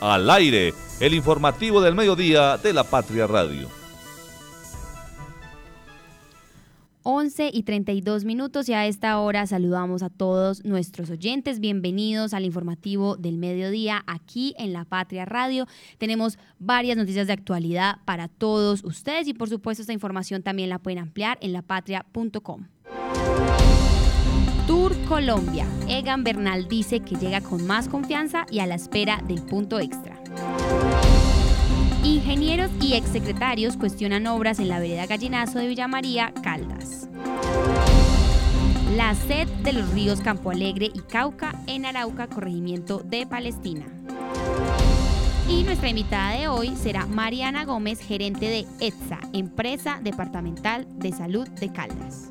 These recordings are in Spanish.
Al aire, el informativo del mediodía de la Patria Radio. 11 y 32 minutos y a esta hora saludamos a todos nuestros oyentes. Bienvenidos al informativo del mediodía aquí en La Patria Radio. Tenemos varias noticias de actualidad para todos ustedes y por supuesto esta información también la pueden ampliar en lapatria.com. Tour Colombia. Egan Bernal dice que llega con más confianza y a la espera del punto extra. Ingenieros y exsecretarios cuestionan obras en la vereda Gallinazo de Villa María, Caldas. La sed de los ríos Campo Alegre y Cauca en Arauca, corregimiento de Palestina. Y nuestra invitada de hoy será Mariana Gómez, gerente de ETSA, Empresa Departamental de Salud de Caldas.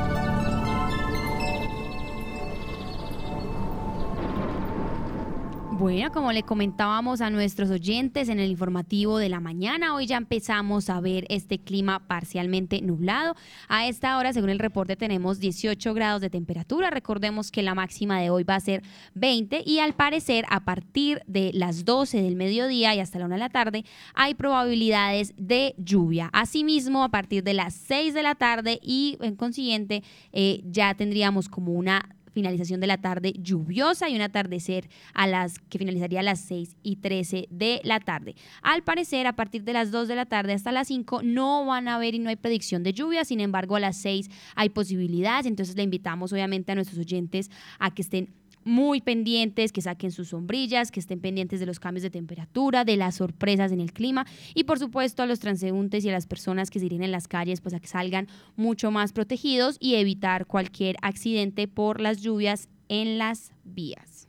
Bueno, como le comentábamos a nuestros oyentes en el informativo de la mañana, hoy ya empezamos a ver este clima parcialmente nublado. A esta hora, según el reporte, tenemos 18 grados de temperatura. Recordemos que la máxima de hoy va a ser 20 y al parecer a partir de las 12 del mediodía y hasta la 1 de la tarde hay probabilidades de lluvia. Asimismo, a partir de las 6 de la tarde y en consiguiente eh, ya tendríamos como una finalización de la tarde lluviosa y un atardecer a las que finalizaría a las 6 y 13 de la tarde. Al parecer, a partir de las 2 de la tarde hasta las 5 no van a haber y no hay predicción de lluvia, sin embargo a las 6 hay posibilidades, entonces le invitamos obviamente a nuestros oyentes a que estén muy pendientes, que saquen sus sombrillas, que estén pendientes de los cambios de temperatura, de las sorpresas en el clima y por supuesto a los transeúntes y a las personas que se irían en las calles, pues a que salgan mucho más protegidos y evitar cualquier accidente por las lluvias en las vías.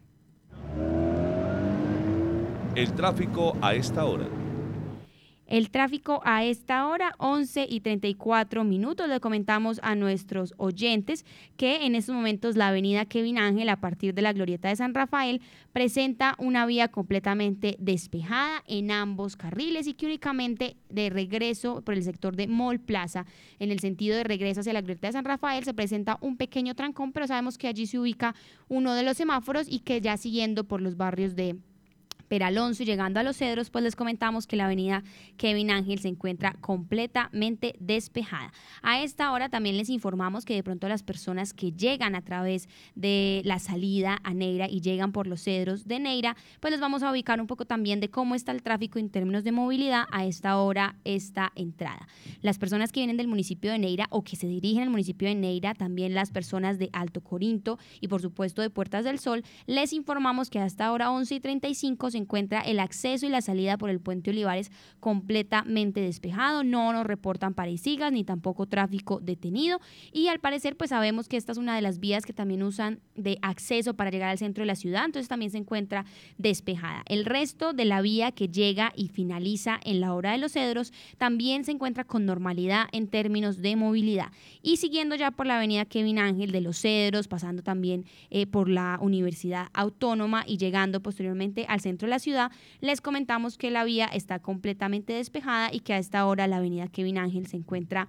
El tráfico a esta hora. El tráfico a esta hora, 11 y 34 minutos. Le comentamos a nuestros oyentes que en estos momentos la avenida Kevin Ángel, a partir de la glorieta de San Rafael, presenta una vía completamente despejada en ambos carriles y que únicamente de regreso por el sector de Mall Plaza, en el sentido de regreso hacia la glorieta de San Rafael, se presenta un pequeño trancón, pero sabemos que allí se ubica uno de los semáforos y que ya siguiendo por los barrios de Peralonso y llegando a Los Cedros, pues les comentamos que la avenida Kevin Ángel se encuentra completamente despejada. A esta hora también les informamos que de pronto las personas que llegan a través de la salida a Neira y llegan por Los Cedros de Neira, pues les vamos a ubicar un poco también de cómo está el tráfico en términos de movilidad a esta hora, esta entrada. Las personas que vienen del municipio de Neira o que se dirigen al municipio de Neira, también las personas de Alto Corinto y por supuesto de Puertas del Sol, les informamos que hasta ahora 11 y 35 se encuentra el acceso y la salida por el puente Olivares completamente despejado, no nos reportan parisigas ni tampoco tráfico detenido. Y al parecer pues sabemos que esta es una de las vías que también usan de acceso para llegar al centro de la ciudad, entonces también se encuentra despejada. El resto de la vía que llega y finaliza en la hora de los cedros también se encuentra con normalidad en términos de movilidad. Y siguiendo ya por la avenida Kevin Ángel de los cedros, pasando también eh, por la Universidad Autónoma y llegando posteriormente al centro de la ciudad, les comentamos que la vía está completamente despejada y que a esta hora la avenida Kevin Ángel se encuentra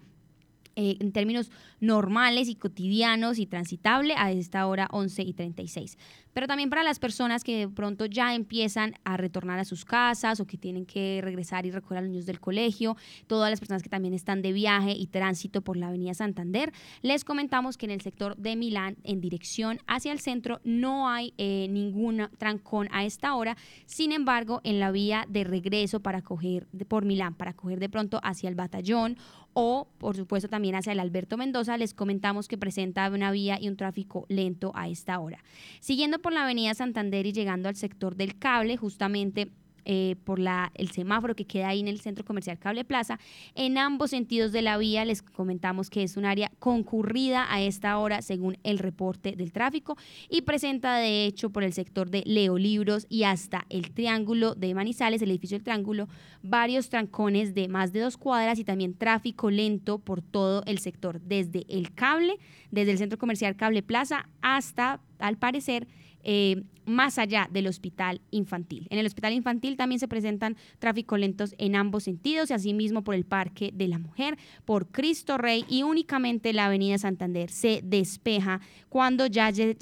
eh, en términos normales y cotidianos y transitable a esta hora 11 y 36 pero también para las personas que de pronto ya empiezan a retornar a sus casas o que tienen que regresar y recoger a los niños del colegio, todas las personas que también están de viaje y tránsito por la avenida Santander, les comentamos que en el sector de Milán, en dirección hacia el centro, no hay eh, ningún trancón a esta hora, sin embargo, en la vía de regreso para coger por Milán, para coger de pronto hacia el batallón o por supuesto también hacia el Alberto Mendoza, les comentamos que presenta una vía y un tráfico lento a esta hora. Siguiendo por la avenida Santander y llegando al sector del cable, justamente eh, por la, el semáforo que queda ahí en el centro comercial Cable Plaza. En ambos sentidos de la vía les comentamos que es un área concurrida a esta hora según el reporte del tráfico y presenta de hecho por el sector de Leo Libros y hasta el Triángulo de Manizales, el edificio del Triángulo, varios trancones de más de dos cuadras y también tráfico lento por todo el sector, desde el cable, desde el centro comercial Cable Plaza hasta, al parecer, eh, más allá del hospital infantil. En el hospital infantil también se presentan tráfico lentos en ambos sentidos y asimismo por el Parque de la Mujer, por Cristo Rey y únicamente la Avenida Santander se despeja cuando ya se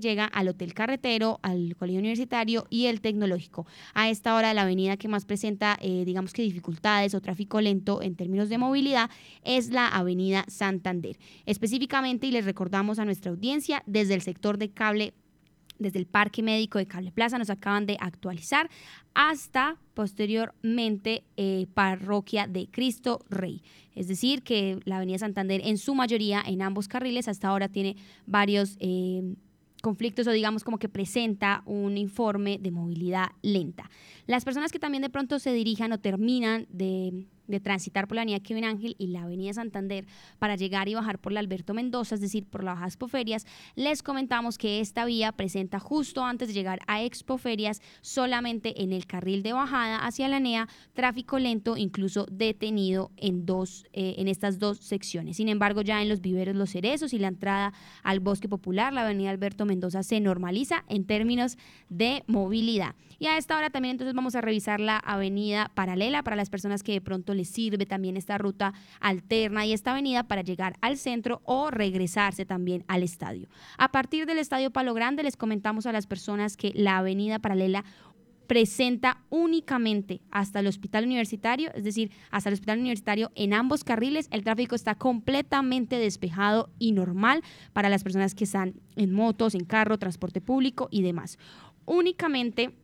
llega al Hotel Carretero, al Colegio Universitario y el Tecnológico. A esta hora la avenida que más presenta, eh, digamos que dificultades o tráfico lento en términos de movilidad es la Avenida Santander. Específicamente, y les recordamos a nuestra audiencia, desde el sector de cable desde el Parque Médico de Cable Plaza nos acaban de actualizar hasta posteriormente eh, Parroquia de Cristo Rey. Es decir, que la Avenida Santander en su mayoría en ambos carriles hasta ahora tiene varios eh, conflictos o digamos como que presenta un informe de movilidad lenta. Las personas que también de pronto se dirijan o terminan de de transitar por la avenida Kevin Ángel y la avenida Santander para llegar y bajar por la Alberto Mendoza, es decir, por la Baja Expoferias, les comentamos que esta vía presenta justo antes de llegar a Expoferias solamente en el carril de bajada hacia la NEA tráfico lento, incluso detenido en, dos, eh, en estas dos secciones. Sin embargo, ya en los viveros Los Cerezos y la entrada al Bosque Popular, la avenida Alberto Mendoza se normaliza en términos de movilidad. Y a esta hora también entonces vamos a revisar la avenida paralela para las personas que de pronto les sirve también esta ruta alterna y esta avenida para llegar al centro o regresarse también al estadio. A partir del Estadio Palo Grande les comentamos a las personas que la avenida paralela presenta únicamente hasta el hospital universitario, es decir, hasta el hospital universitario en ambos carriles, el tráfico está completamente despejado y normal para las personas que están en motos, en carro, transporte público y demás. Únicamente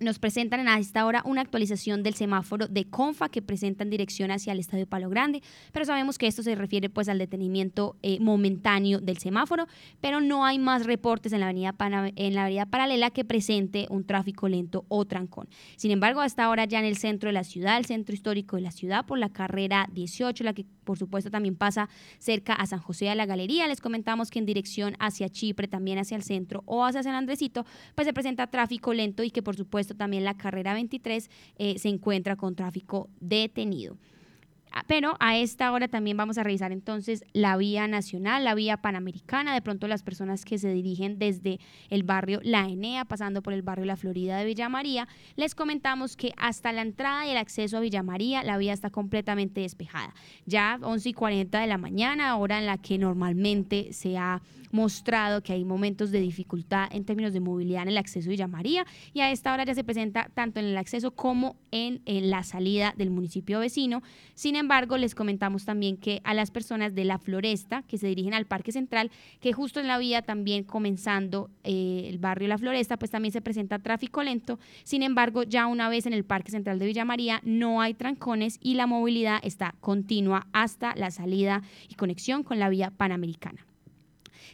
nos presentan a esta hora una actualización del semáforo de Confa que presenta en dirección hacia el Estadio Palo Grande, pero sabemos que esto se refiere pues al detenimiento eh, momentáneo del semáforo, pero no hay más reportes en la, avenida en la avenida paralela que presente un tráfico lento o trancón. Sin embargo, hasta ahora ya en el centro de la ciudad, el centro histórico de la ciudad, por la carrera 18, la que por supuesto también pasa cerca a San José de la Galería, les comentamos que en dirección hacia Chipre, también hacia el centro o hacia San Andresito, pues se presenta tráfico lento y que por supuesto también la carrera 23 eh, se encuentra con tráfico detenido. Ah, pero a esta hora también vamos a revisar entonces la vía nacional, la vía panamericana, de pronto las personas que se dirigen desde el barrio La Enea, pasando por el barrio La Florida de Villa María, les comentamos que hasta la entrada y el acceso a Villa María la vía está completamente despejada. Ya 11 y 40 de la mañana, hora en la que normalmente se ha mostrado que hay momentos de dificultad en términos de movilidad en el acceso Villa María y a esta hora ya se presenta tanto en el acceso como en, en la salida del municipio vecino. Sin embargo, les comentamos también que a las personas de la Floresta que se dirigen al Parque Central, que justo en la vía también comenzando eh, el barrio La Floresta, pues también se presenta tráfico lento. Sin embargo, ya una vez en el Parque Central de Villa María no hay trancones y la movilidad está continua hasta la salida y conexión con la vía panamericana.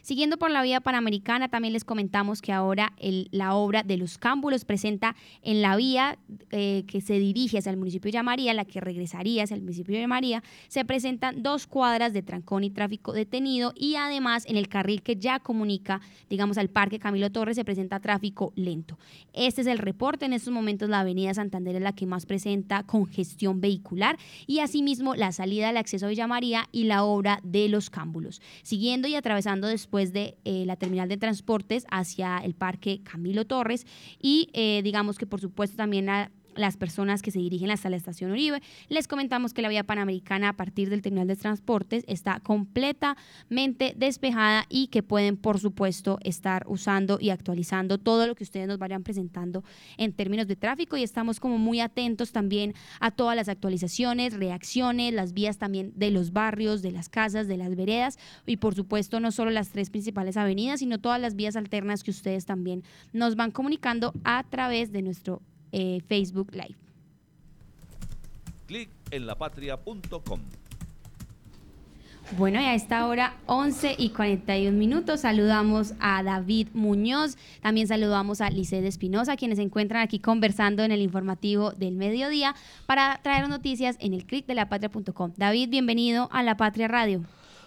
Siguiendo por la vía panamericana, también les comentamos que ahora la obra de los cámbulos presenta en la vía eh, que se dirige hacia el municipio de María, la que regresaría hacia el municipio de María, se presentan dos cuadras de trancón y tráfico detenido y además en el carril que ya comunica, digamos, al Parque Camilo Torres se presenta tráfico lento. Este es el reporte. En estos momentos la avenida Santander es la que más presenta congestión vehicular y asimismo la salida del acceso a Villa María y la obra de los cámbulos. Siguiendo y atravesando después de eh, la terminal de transportes hacia el parque Camilo Torres y eh, digamos que por supuesto también a las personas que se dirigen hasta la estación Uribe. Les comentamos que la vía panamericana a partir del terminal de transportes está completamente despejada y que pueden, por supuesto, estar usando y actualizando todo lo que ustedes nos vayan presentando en términos de tráfico y estamos como muy atentos también a todas las actualizaciones, reacciones, las vías también de los barrios, de las casas, de las veredas y por supuesto no solo las tres principales avenidas, sino todas las vías alternas que ustedes también nos van comunicando a través de nuestro eh, Facebook Live. Clic en lapatria.com. Bueno, y a esta hora 11 y 41 minutos saludamos a David Muñoz, también saludamos a Lice Espinosa, quienes se encuentran aquí conversando en el informativo del mediodía para traer noticias en el clic de lapatria.com. David, bienvenido a La Patria Radio.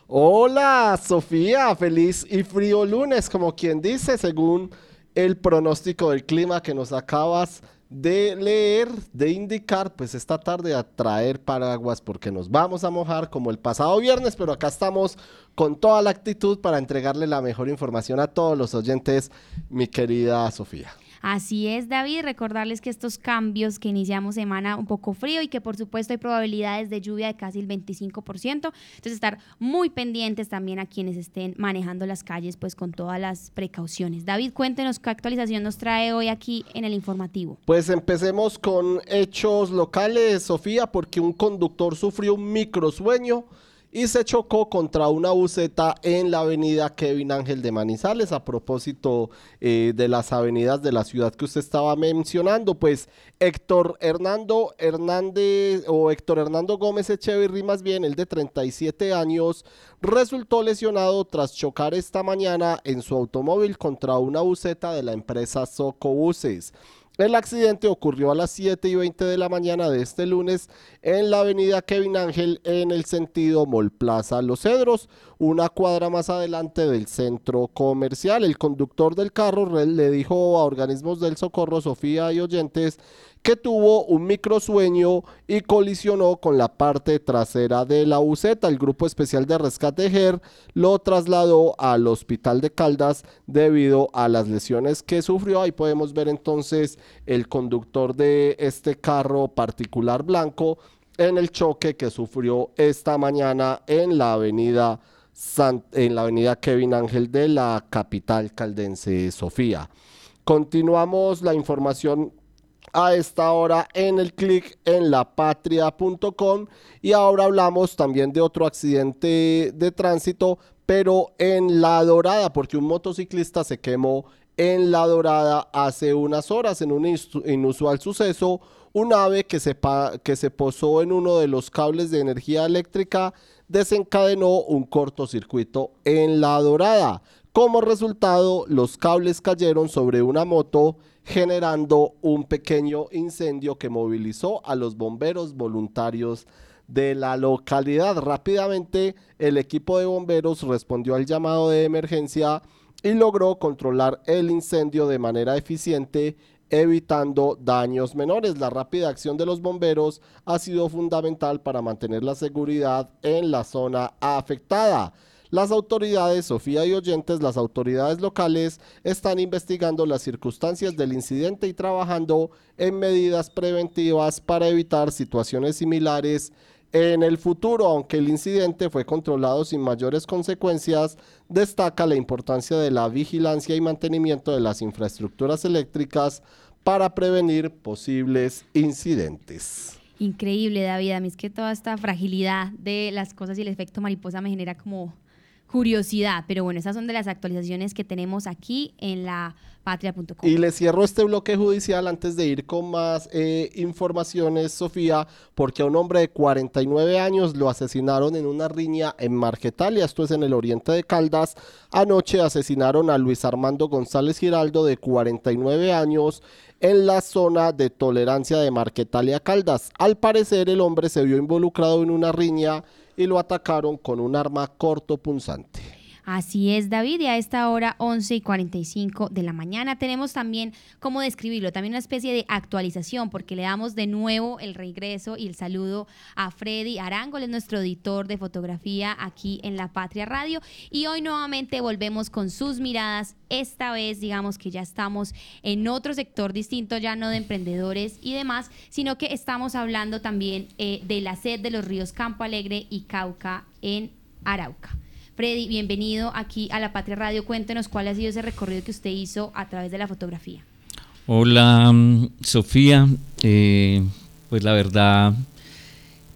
Hola, Sofía, feliz y frío lunes, como quien dice, según el pronóstico del clima que nos acabas de leer, de indicar, pues esta tarde a traer paraguas porque nos vamos a mojar como el pasado viernes, pero acá estamos con toda la actitud para entregarle la mejor información a todos los oyentes, mi querida Sofía. Así es, David. Recordarles que estos cambios que iniciamos semana un poco frío y que por supuesto hay probabilidades de lluvia de casi el 25%. Entonces estar muy pendientes también a quienes estén manejando las calles pues con todas las precauciones. David, cuéntenos qué actualización nos trae hoy aquí en el informativo. Pues empecemos con hechos locales, Sofía, porque un conductor sufrió un microsueño y se chocó contra una buceta en la avenida Kevin Ángel de Manizales. A propósito eh, de las avenidas de la ciudad que usted estaba mencionando, pues Héctor Hernando Hernández o Héctor Hernando Gómez Echeverry, más bien el de 37 años, resultó lesionado tras chocar esta mañana en su automóvil contra una buceta de la empresa Socobuses. El accidente ocurrió a las 7 y 20 de la mañana de este lunes en la avenida Kevin Ángel en el sentido Mall Plaza Los Cedros, una cuadra más adelante del centro comercial. El conductor del carro le dijo a organismos del socorro, Sofía y oyentes, que tuvo un microsueño y colisionó con la parte trasera de la buceta. El grupo especial de rescate GER lo trasladó al hospital de Caldas debido a las lesiones que sufrió. Ahí podemos ver entonces el conductor de este carro particular blanco en el choque que sufrió esta mañana en la avenida en la avenida Kevin Ángel de la capital caldense Sofía. Continuamos la información a esta hora en el clic en lapatria.com y ahora hablamos también de otro accidente de tránsito, pero en La Dorada, porque un motociclista se quemó en La Dorada hace unas horas en un inusual suceso. Un ave que se, que se posó en uno de los cables de energía eléctrica desencadenó un cortocircuito en La Dorada. Como resultado, los cables cayeron sobre una moto generando un pequeño incendio que movilizó a los bomberos voluntarios de la localidad. Rápidamente el equipo de bomberos respondió al llamado de emergencia y logró controlar el incendio de manera eficiente evitando daños menores. La rápida acción de los bomberos ha sido fundamental para mantener la seguridad en la zona afectada. Las autoridades, Sofía y oyentes, las autoridades locales están investigando las circunstancias del incidente y trabajando en medidas preventivas para evitar situaciones similares en el futuro, aunque el incidente fue controlado sin mayores consecuencias, destaca la importancia de la vigilancia y mantenimiento de las infraestructuras eléctricas para prevenir posibles incidentes. Increíble, David. A mí es que toda esta fragilidad de las cosas y el efecto mariposa me genera como curiosidad. Pero bueno, esas son de las actualizaciones que tenemos aquí en la patria.com. Y le cierro este bloque judicial antes de ir con más eh, informaciones, Sofía, porque a un hombre de 49 años lo asesinaron en una riña en Marquetalia, esto es en el oriente de Caldas. Anoche asesinaron a Luis Armando González Giraldo, de 49 años, en la zona de tolerancia de Marquetalia Caldas. Al parecer, el hombre se vio involucrado en una riña y lo atacaron con un arma corto punzante. Así es, David, y a esta hora 11 y 45 de la mañana tenemos también, ¿cómo describirlo? También una especie de actualización, porque le damos de nuevo el regreso y el saludo a Freddy Arango, es nuestro editor de fotografía aquí en La Patria Radio, y hoy nuevamente volvemos con sus miradas, esta vez digamos que ya estamos en otro sector distinto, ya no de emprendedores y demás, sino que estamos hablando también eh, de la sed de los ríos Campo Alegre y Cauca en Arauca. Freddy, bienvenido aquí a La Patria Radio. Cuéntenos cuál ha sido ese recorrido que usted hizo a través de la fotografía. Hola, Sofía. Eh, pues la verdad,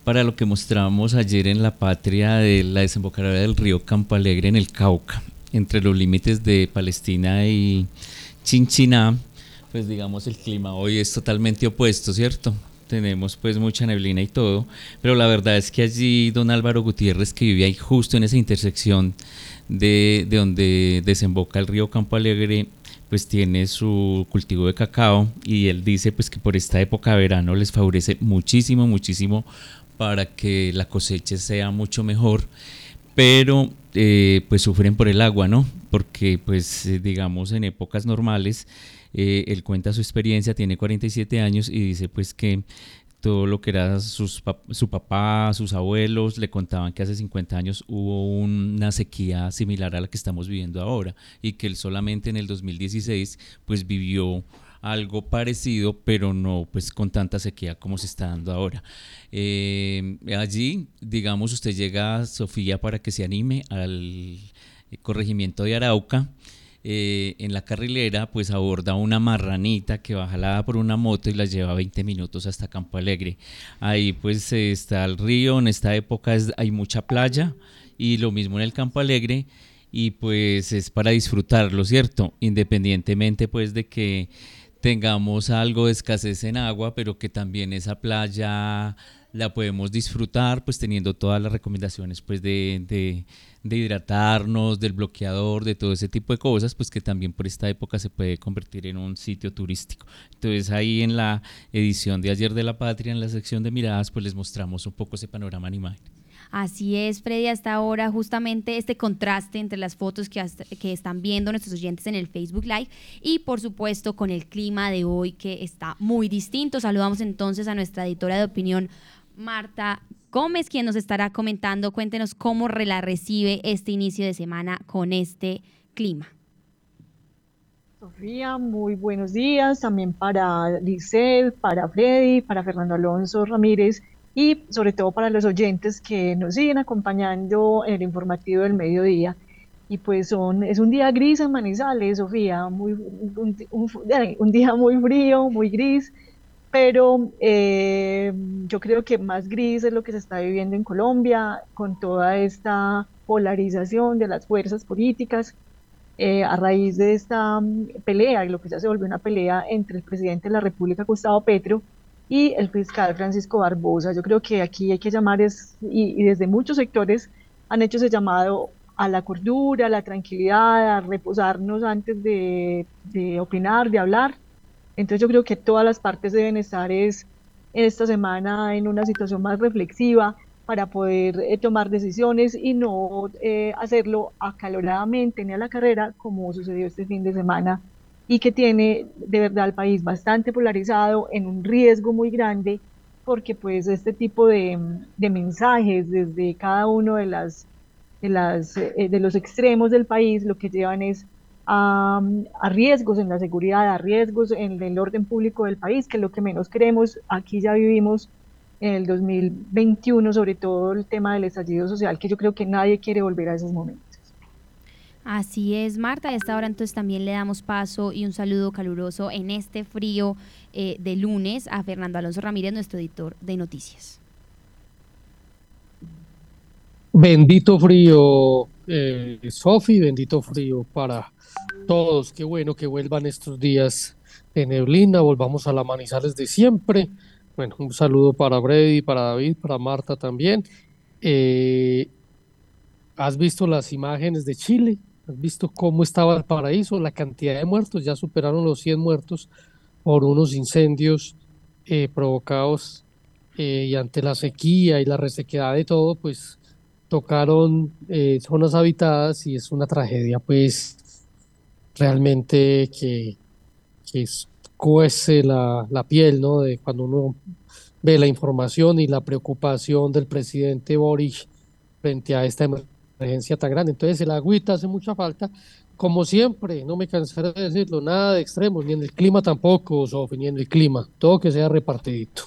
para lo que mostramos ayer en La Patria de la desembocadura del río Campo Alegre en el Cauca, entre los límites de Palestina y Chinchiná, pues digamos el clima hoy es totalmente opuesto, ¿cierto? Tenemos pues mucha neblina y todo, pero la verdad es que allí don Álvaro Gutiérrez, que vive ahí justo en esa intersección de, de donde desemboca el río Campo Alegre, pues tiene su cultivo de cacao y él dice pues que por esta época de verano les favorece muchísimo, muchísimo para que la cosecha sea mucho mejor, pero eh, pues sufren por el agua, ¿no? porque pues eh, digamos en épocas normales eh, él cuenta su experiencia, tiene 47 años y dice pues que todo lo que era su papá, sus abuelos, le contaban que hace 50 años hubo una sequía similar a la que estamos viviendo ahora y que él solamente en el 2016 pues vivió algo parecido, pero no pues con tanta sequía como se está dando ahora. Eh, allí, digamos, usted llega a Sofía para que se anime al corregimiento de Arauca eh, en la carrilera, pues aborda una marranita que va jalada por una moto y la lleva 20 minutos hasta Campo Alegre. Ahí pues está el río, en esta época hay mucha playa y lo mismo en el Campo Alegre y pues es para disfrutarlo, ¿cierto? Independientemente pues de que tengamos algo de escasez en agua, pero que también esa playa la podemos disfrutar, pues teniendo todas las recomendaciones pues de, de, hidratarnos, del bloqueador, de todo ese tipo de cosas, pues que también por esta época se puede convertir en un sitio turístico. Entonces ahí en la edición de ayer de la patria, en la sección de miradas, pues les mostramos un poco ese panorama animal. Así es, Freddy, hasta ahora justamente este contraste entre las fotos que, que están viendo nuestros oyentes en el Facebook Live y por supuesto con el clima de hoy que está muy distinto. Saludamos entonces a nuestra editora de opinión, Marta Gómez, quien nos estará comentando. Cuéntenos cómo la recibe este inicio de semana con este clima. Sofía, muy buenos días también para Licel, para Freddy, para Fernando Alonso Ramírez y sobre todo para los oyentes que nos siguen acompañando en el informativo del mediodía. Y pues son, es un día gris en Manizales, Sofía, muy, un día muy frío, muy gris, pero eh, yo creo que más gris es lo que se está viviendo en Colombia con toda esta polarización de las fuerzas políticas eh, a raíz de esta mm, pelea, y lo que ya se volvió una pelea entre el presidente de la República, Gustavo Petro, y el fiscal Francisco Barbosa. Yo creo que aquí hay que llamar, y, desde muchos sectores han hecho ese llamado a la cordura, a la tranquilidad, a reposarnos antes de opinar, de hablar, entonces yo creo que todas las partes deben estar es, esta semana en una situación más reflexiva para poder eh, tomar decisiones y no eh, hacerlo acaloradamente ni a la carrera como sucedió este fin de semana y que tiene de verdad al país bastante polarizado en un riesgo muy grande porque pues este tipo de, de mensajes desde cada uno de las de, las, eh, de los extremos del país lo que llevan es a, riesgos en la seguridad, a riesgos en el orden público del país, que es lo que menos queremos. Aquí ya vivimos en el 2021, sobre todo el tema del estallido social, que yo creo que nadie quiere volver a esos momentos. Así es, Marta. A esta hora entonces también le damos paso y un saludo caluroso en este frío eh, de lunes a Fernando Alonso Ramírez, nuestro editor de noticias. Bendito frío, eh, Sofi, bendito frío para todos. Qué bueno que vuelvan estos días de neblina, volvamos a la Manizales de siempre. Bueno, un saludo para Brady, para David, para Marta también. Eh, ¿Has visto las imágenes de Chile? ¿Has visto cómo estaba el paraíso? La cantidad de muertos, ya superaron los 100 muertos por unos incendios eh, provocados eh, y ante la sequía y la resequedad de todo, pues tocaron zonas habitadas y es una tragedia, pues realmente que, que cuece la, la, piel, ¿no? De cuando uno ve la información y la preocupación del presidente Boris frente a esta emergencia tan grande. Entonces el agüita hace mucha falta. Como siempre, no me cansaré de decirlo, nada de extremos, ni en el clima tampoco, Sofi, ni en el clima, todo que sea repartidito.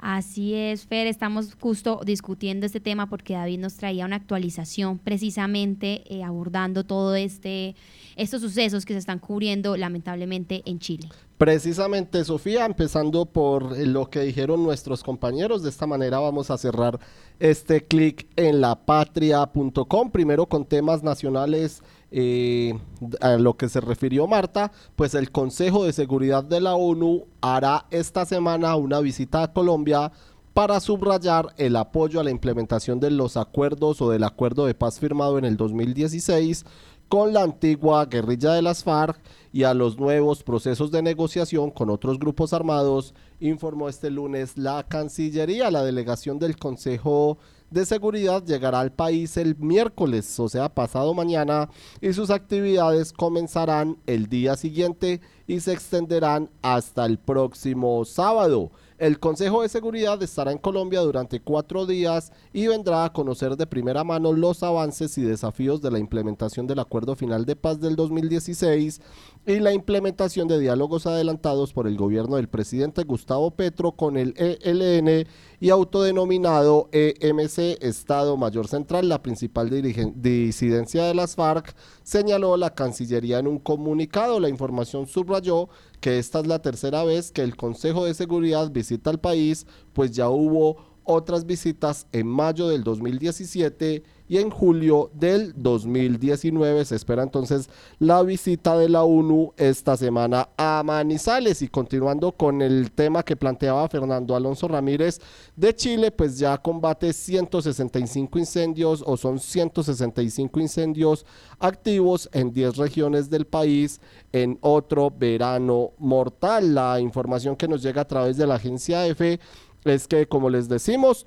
Así es, Fer, estamos justo discutiendo este tema porque David nos traía una actualización precisamente eh, abordando todo este estos sucesos que se están cubriendo lamentablemente en Chile. Precisamente, Sofía, empezando por lo que dijeron nuestros compañeros, de esta manera vamos a cerrar este clic en lapatria.com, primero con temas nacionales eh, a lo que se refirió Marta, pues el Consejo de Seguridad de la ONU hará esta semana una visita a Colombia para subrayar el apoyo a la implementación de los acuerdos o del acuerdo de paz firmado en el 2016 con la antigua guerrilla de las FARC y a los nuevos procesos de negociación con otros grupos armados, informó este lunes la Cancillería, la delegación del Consejo de seguridad llegará al país el miércoles, o sea, pasado mañana, y sus actividades comenzarán el día siguiente y se extenderán hasta el próximo sábado. El Consejo de Seguridad estará en Colombia durante cuatro días y vendrá a conocer de primera mano los avances y desafíos de la implementación del Acuerdo Final de Paz del 2016 y la implementación de diálogos adelantados por el gobierno del presidente Gustavo Petro con el ELN y autodenominado EMC, Estado Mayor Central, la principal disidencia de las FARC, señaló la Cancillería en un comunicado. La información subrayó que esta es la tercera vez que el Consejo de Seguridad visita el país, pues ya hubo otras visitas en mayo del 2017 y en julio del 2019. Se espera entonces la visita de la ONU esta semana a Manizales. Y continuando con el tema que planteaba Fernando Alonso Ramírez de Chile, pues ya combate 165 incendios o son 165 incendios activos en 10 regiones del país en otro verano mortal. La información que nos llega a través de la agencia EFE es que, como les decimos,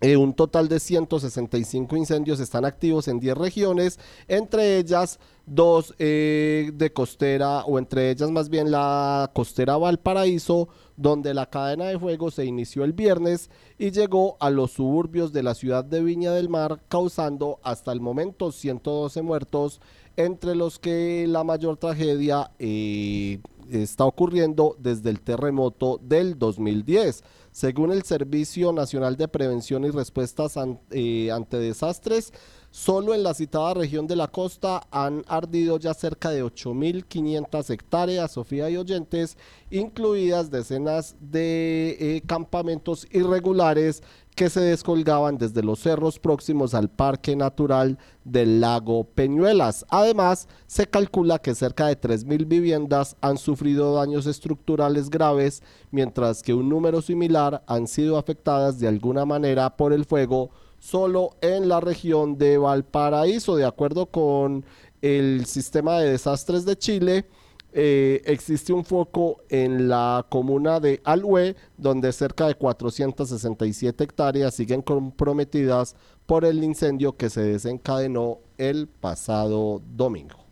eh, un total de 165 incendios están activos en 10 regiones, entre ellas dos eh, de costera, o entre ellas más bien la costera Valparaíso, donde la cadena de fuego se inició el viernes y llegó a los suburbios de la ciudad de Viña del Mar, causando hasta el momento 112 muertos, entre los que la mayor tragedia eh, está ocurriendo desde el terremoto del 2010. Según el Servicio Nacional de Prevención y Respuestas eh, ante Desastres, solo en la citada región de la costa han ardido ya cerca de 8.500 hectáreas, Sofía y oyentes, incluidas decenas de eh, campamentos irregulares que se descolgaban desde los cerros próximos al Parque Natural del Lago Peñuelas. Además, se calcula que cerca de 3.000 viviendas han sufrido daños estructurales graves, mientras que un número similar han sido afectadas de alguna manera por el fuego solo en la región de Valparaíso. De acuerdo con el sistema de desastres de Chile, eh, existe un foco en la comuna de Alhue, donde cerca de 467 hectáreas siguen comprometidas por el incendio que se desencadenó el pasado domingo.